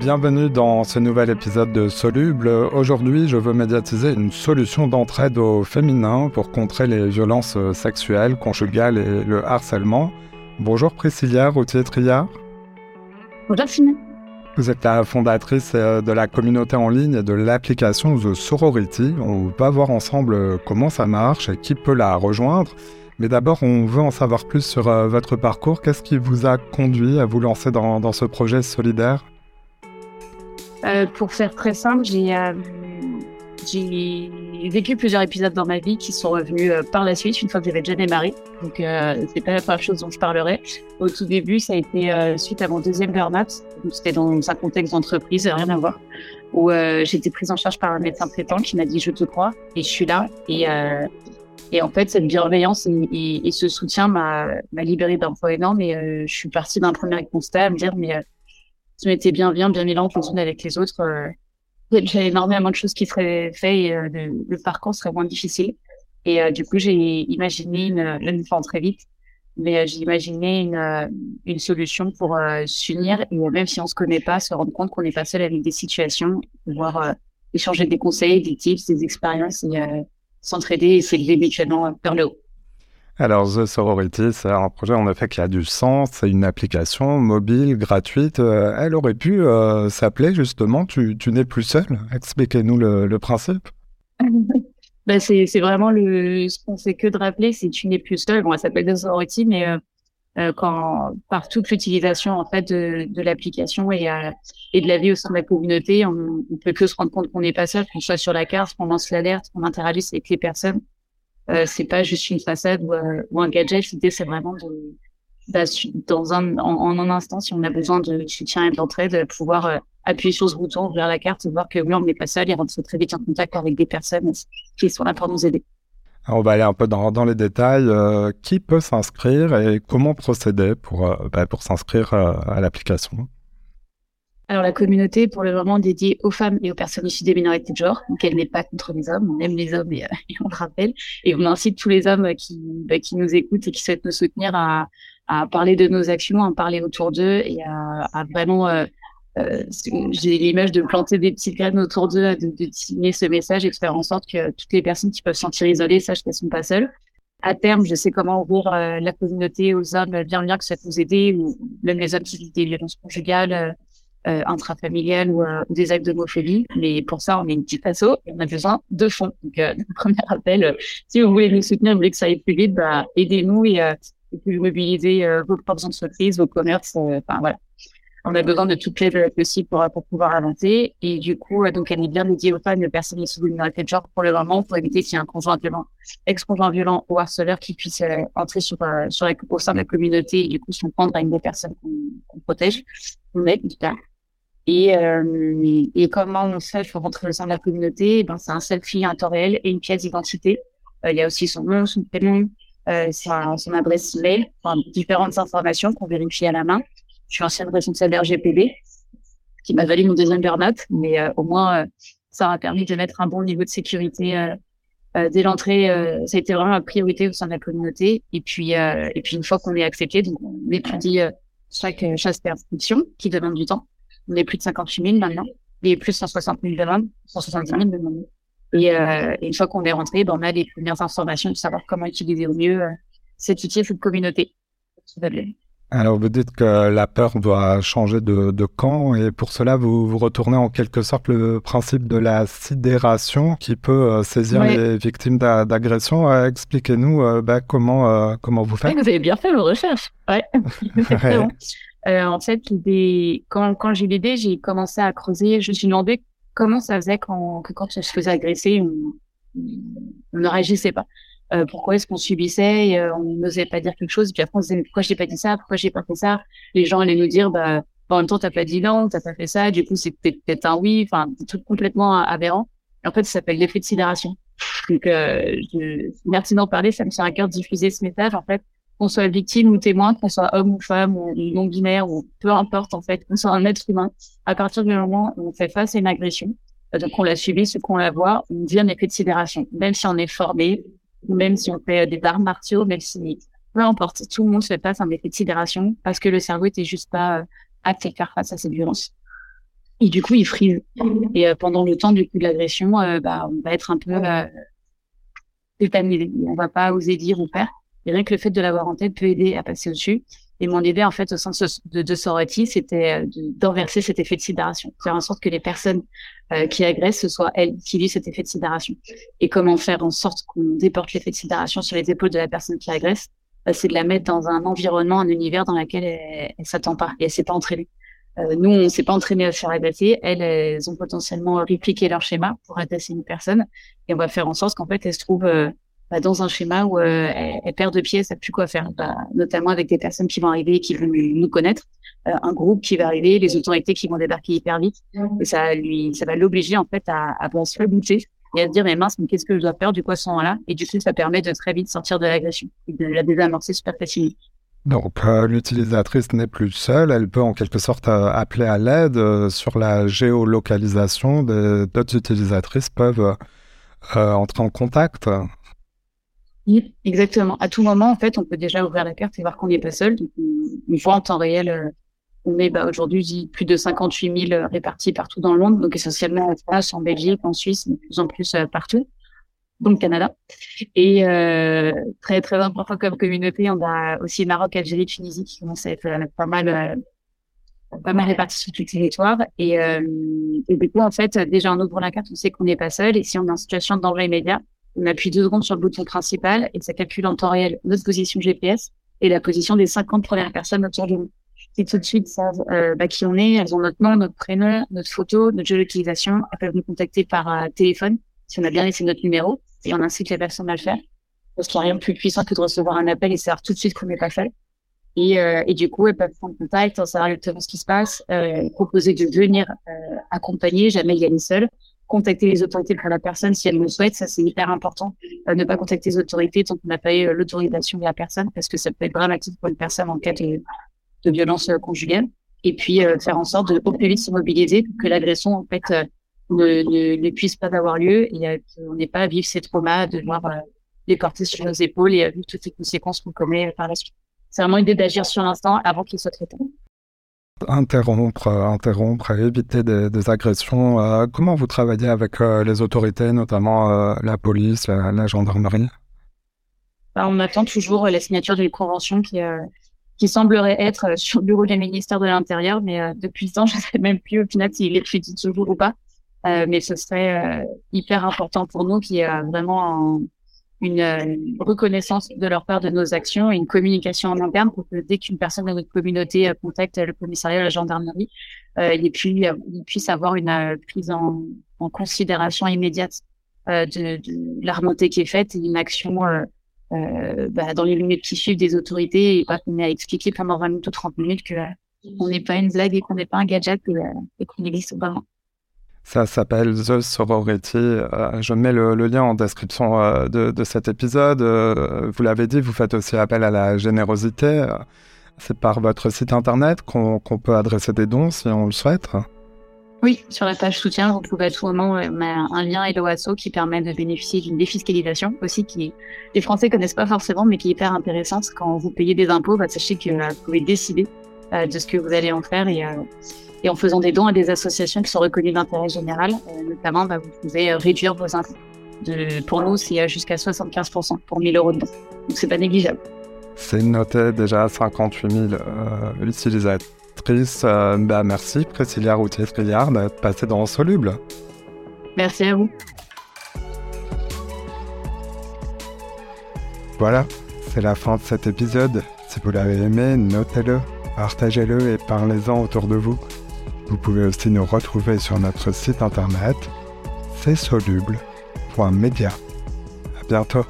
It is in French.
Bienvenue dans ce nouvel épisode de Soluble. Aujourd'hui, je veux médiatiser une solution d'entraide au féminin pour contrer les violences sexuelles, conjugales et le harcèlement. Bonjour Priscilla Routier-Triard. Bonjour Simon. Vous êtes la fondatrice euh, de la communauté en ligne et de l'application The Sorority. On va voir ensemble comment ça marche et qui peut la rejoindre. Mais d'abord, on veut en savoir plus sur euh, votre parcours. Qu'est-ce qui vous a conduit à vous lancer dans, dans ce projet solidaire? Euh, pour faire très simple, j'ai euh, vécu plusieurs épisodes dans ma vie qui sont revenus euh, par la suite, une fois que j'avais déjà démarré. Donc, euh, c'est pas la première chose dont je parlerai. Au tout début, ça a été suite à mon deuxième burn-out. C'était dans un contexte d'entreprise, rien à voir, où été prise en charge par un médecin traitant qui m'a dit « je te crois » et je suis là. Et, et en fait, cette bienveillance et, et, ce soutien m'a libérée d'un poids énorme. Et je suis partie d'un premier constat à me dire « mais on était bien bien, bien mélange les unes avec les autres, euh, j'ai énormément de choses qui seraient faites et euh, le, parcours serait moins difficile. Et euh, du coup, j'ai imaginé une, une très vite, mais j'ai imaginé une, une solution pour s'unir et même si on se connaît pas, se rendre compte qu'on n'est pas seul avec des situations, pouvoir échanger des conseils, des tips, des expériences et s'entraider et s'élever mutuellement vers le haut. Alors, The Sorority, c'est un projet en effet qui a du sens. C'est une application mobile, gratuite. Euh, elle aurait pu euh, s'appeler justement Tu, n'es plus seul. Expliquez-nous le, principe. bah, c'est, vraiment ce qu'on sait que de rappeler c'est Tu n'es plus seul. Bon, elle s'appelle The Sorority, mais euh, par toute l'utilisation en fait de, de l'application et, et de la vie au sein de la communauté, on, ne peut que se rendre compte qu'on n'est pas seul, qu'on soit sur la carte, qu'on lance l'alerte, qu'on interagisse avec les personnes. Euh, c'est pas juste une façade ou, euh, un gadget. L'idée, c'est vraiment de, dans un, en, un instant, si on a besoin de soutien et d'entraide, de pouvoir euh, appuyer sur ce bouton, ouvrir la carte, voir que oui, on n'est pas seul et rentrer très vite en contact avec des personnes qui sont là pour nous aider. on va aller un peu dans, les détails. qui peut s'inscrire et comment procéder pour, bah, pour s'inscrire à l'application? Alors la communauté pour le moment dédiée aux femmes et aux personnes issues des minorités de genre, donc elle n'est pas contre les hommes, on aime les hommes et, euh, on le rappelle, et on incite tous les hommes qui, bah, qui nous écoutent et qui souhaitent nous soutenir à, à parler de nos actions, à parler autour d'eux et à, vraiment euh, euh, j'ai l'image de planter des petites graines autour d'eux, de, signer ce message et de faire en sorte que toutes les personnes qui peuvent se sentir isolées sachent qu'elles sont pas seules. À terme, je sais comment ouvrir la communauté aux hommes bien bien que ça nous aider, ou même les hommes qui vivent des violences conjugales, euh, intrafamiliales ou, euh, des actes d'homophobie. Mais pour ça, on est une petite asso et on a besoin de fonds. Donc, euh, premier appel, euh, si vous voulez nous soutenir, vous voulez que ça aille plus vite, bah, aidez-nous et, euh, et mobiliser euh, vos propres entreprises, vos commerces. Enfin, voilà. On a besoin de toutes les possibles pour, pour pouvoir avancer. Et du coup, donc, elle est bien dédiée aux femmes et aux personnes de minorité de genre pour le moment, pour éviter qu'il y ait un conjoint violent, ex-conjoint violent ou harceleur qui puisse entrer sur, sur la, au sein de la communauté et du coup s'en prendre à une des personnes qu'on protège. On est, et, euh, et comment on fait pour rentrer au sein de la communauté ben, C'est un selfie en temps réel et une pièce d'identité. Euh, il y a aussi son nom, son prénom, euh, son, son adresse email, enfin, différentes informations qu'on vérifie à la main. Je suis ancienne responsable RGPD, qui m'a valu mon deuxième burn mais euh, au moins, euh, ça m'a permis de mettre un bon niveau de sécurité euh, dès l'entrée. ça a été vraiment la priorité au sein de la communauté. Et puis, et puis une fois qu'on est accepté, donc on étudie chaque chasse d'inscription qui demande du temps. On est plus de 58 000 maintenant. Et plus de 160 000 demandes, 170 000 demandes. Et, euh, et une fois qu'on est rentré, ben, on a les premières informations de savoir comment utiliser au mieux euh, cet outil, cette communauté. Alors, vous dites que la peur doit changer de, de camp et pour cela, vous, vous retournez en quelque sorte le principe de la sidération qui peut euh, saisir oui. les victimes d'agression. Euh, Expliquez-nous bah, comment, euh, comment vous faites. vous avez bien fait vos recherches. Ouais. ouais. Euh, en fait, des... quand, quand j'ai l'idée, j'ai commencé à creuser. Je me suis demandé comment ça faisait quand, que quand je se faisais agresser, on, on ne réagissait pas. Euh, pourquoi est-ce qu'on subissait euh, on n'osait pas dire quelque chose. Et puis après on se disait pourquoi j'ai pas dit ça? Pourquoi j'ai pas fait ça? Les gens allaient nous dire bah en même temps t'as pas dit non t'as pas fait ça. Du coup c'est peut-être un oui enfin des trucs complètement aberrants. Et en fait ça s'appelle l'effet de sidération. Donc euh, je... merci d'en parler. Ça me tient à cœur de diffuser ce message en fait qu'on soit victime ou témoin, qu'on soit homme ou femme ou non binaire ou peu importe en fait, qu'on soit un être humain, à partir du moment où on fait face à une agression, euh, donc on l'a subi, ce qu'on la voit, on vient effet de sidération. Même si on est formé, même si on fait des arts martiaux, même si peu importe, tout le monde se passe un effet de sidération parce que le cerveau était juste pas apte à faire face à cette violence. Et du coup, il frise. Et euh, pendant le temps du coup de l'agression, euh, bah, on va être un peu euh, tétanisé. On va pas oser dire ou faire. Et rien que le fait de l'avoir en tête peut aider à passer au-dessus. Et mon idée, en fait, au sein de, de Sorority, c'était d'enverser cet effet de sidération. Faire en sorte que les personnes qui agressent, ce soit elles qui vivent cet effet de sidération. Et comment faire en sorte qu'on déporte l'effet de sidération sur les épaules de la personne qui agresse? Bah, C'est de la mettre dans un environnement, un univers dans lequel elle, elle s'attend pas et elle s'est pas entraînée. Euh, nous, on s'est pas entraîné à se faire agresser. Elles, elles ont potentiellement répliqué leur schéma pour agresser une personne. Et on va faire en sorte qu'en fait, elles se trouvent euh, bah, dans un schéma où euh, elles, perdent de pied, elles savent plus quoi faire. Bah, notamment avec des personnes qui vont arriver et qui vont nous connaître. un groupe qui va arriver, les autorités qui vont débarquer hyper vite. Et ça lui, ça va l'obliger en fait à, à se rebooter et à se dire mais mince mais qu'est-ce que je dois faire du coup à ce moment-là et du coup ça permet de très vite sortir de l'agression et de la désamorcer super facilement. Donc euh, l'utilisatrice n'est plus seule, elle peut en quelque sorte euh, appeler à l'aide euh, sur la géolocalisation. D'autres utilisatrices peuvent entrer en contact. Oui, exactement. À tout moment, en fait, on peut déjà ouvrir la carte et voir qu'on n'est pas seul. Donc, on, voit en temps réel, on est bah, aujourd'hui plus de 58 000 répartis partout dans le monde, donc essentiellement en France, en Belgique, en Suisse, de plus en plus partout donc Canada. Et euh, très très important comme communauté, on a aussi Maroc, Algérie, Tunisie qui commencent à être euh, pas mal euh, pas mal répartis sur tout le territoire. Et, euh, du coup, en fait, déjà on ouvre la carte, on sait qu'on n'est pas seul. Et si on est en situation de danger immédiat, on appuie deux secondes sur le bouton principal et ça calcule en temps réel notre position GPS et la position des 50 premières personnes autour de nous. Qui tout de suite savent euh, bah, qui on est, elles ont notre nom, notre prénom, notre photo, notre géolocalisation. Elles peuvent nous contacter par téléphone si on a bien laissé notre numéro et on incite les personnes à le faire. Parce qu'il n'y a rien de plus puissant que de recevoir un appel et savoir tout de suite qu'on n'est pas. Et, euh, et, du coup, elles peuvent prendre contact, savoir exactement ce qui se passe, euh, proposer de venir euh, accompagner, jamais y aller seule, contacter les autorités pour la personne si elle le souhaite, ça c'est hyper important. Euh, ne pas contacter les autorités tant qu'on n'a pas eu euh, l'autorisation de la personne, parce que ça peut être dramatique pour une personne en cas de, violence conjugale. Et puis faire en sorte de au plus vite se mobiliser pour que l'agression en fait ne, puisse pas avoir lieu et qu'on n'ait pas à vivre ces traumas, de voir euh, les porter sur nos épaules et à vivre toutes les conséquences qu'on connaît par la suite. C'est vraiment l'idée d'agir sur l'instant avant qu'il soit traité. Interrompre, interrompre éviter des, agressions. Euh, comment vous travaillez avec euh, les autorités, notamment la police, la, gendarmerie? Bah, On attend toujours la signature d'une convention qui, semblerait être sur le bureau du ministère de l'Intérieur, mais depuis le je ne sais même plus au final s'il est fait toujours ou pas. Euh, mais ce serait euh, hyper important pour nous qu'il y ait vraiment une, reconnaissance de leur part de nos actions et une communication en interne pour que dès qu'une personne de notre communauté euh, contacte le commissariat, la gendarmerie, euh, il, puisse, il avoir une prise en, en, considération immédiate de, de, la remontée qui est faite et une action euh, bah, dans les limites qui suivent des autorités et pas qu'on ait à expliquer pendant 20 minutes ou 30 minutes que on n'est pas une blague et qu'on n'est pas un gadget et qu'on existe vraiment. Ça s'appelle The Sorority. Euh, je mets le, lien en description euh, de, cet épisode. Euh, vous l'avez dit, vous faites aussi appel à la générosité. C'est par votre site internet qu'on peut adresser des dons si on le souhaite. Oui, sur la page soutien, vous pouvez à tout moment un lien Helloasso qui permet de bénéficier d'une défiscalisation aussi qui les Français connaissent pas forcément mais qui est hyper intéressante. Quand vous payez des impôts, bah, sachez que vous pouvez décider de ce que vous allez en faire et et en faisant des dons à des associations qui sont reconnues d'intérêt général, euh, notamment, bah, vous pouvez euh, réduire vos impôts. De, pour nous, c'est jusqu'à 75% pour 1000 euros de dons. Donc, c'est pas négligeable. C'est noté déjà 58 000 euh, utilisatrices. bah, merci, Priscilla Routier-Friard, d'être passée dans Soluble. Merci à vous. Voilà, c'est la fin de cet épisode. Si vous l'avez aimé, notez-le, partagez-le et parlez-en autour de vous. Vous pouvez aussi nous retrouver sur notre site internet csoluble.media. À bientôt.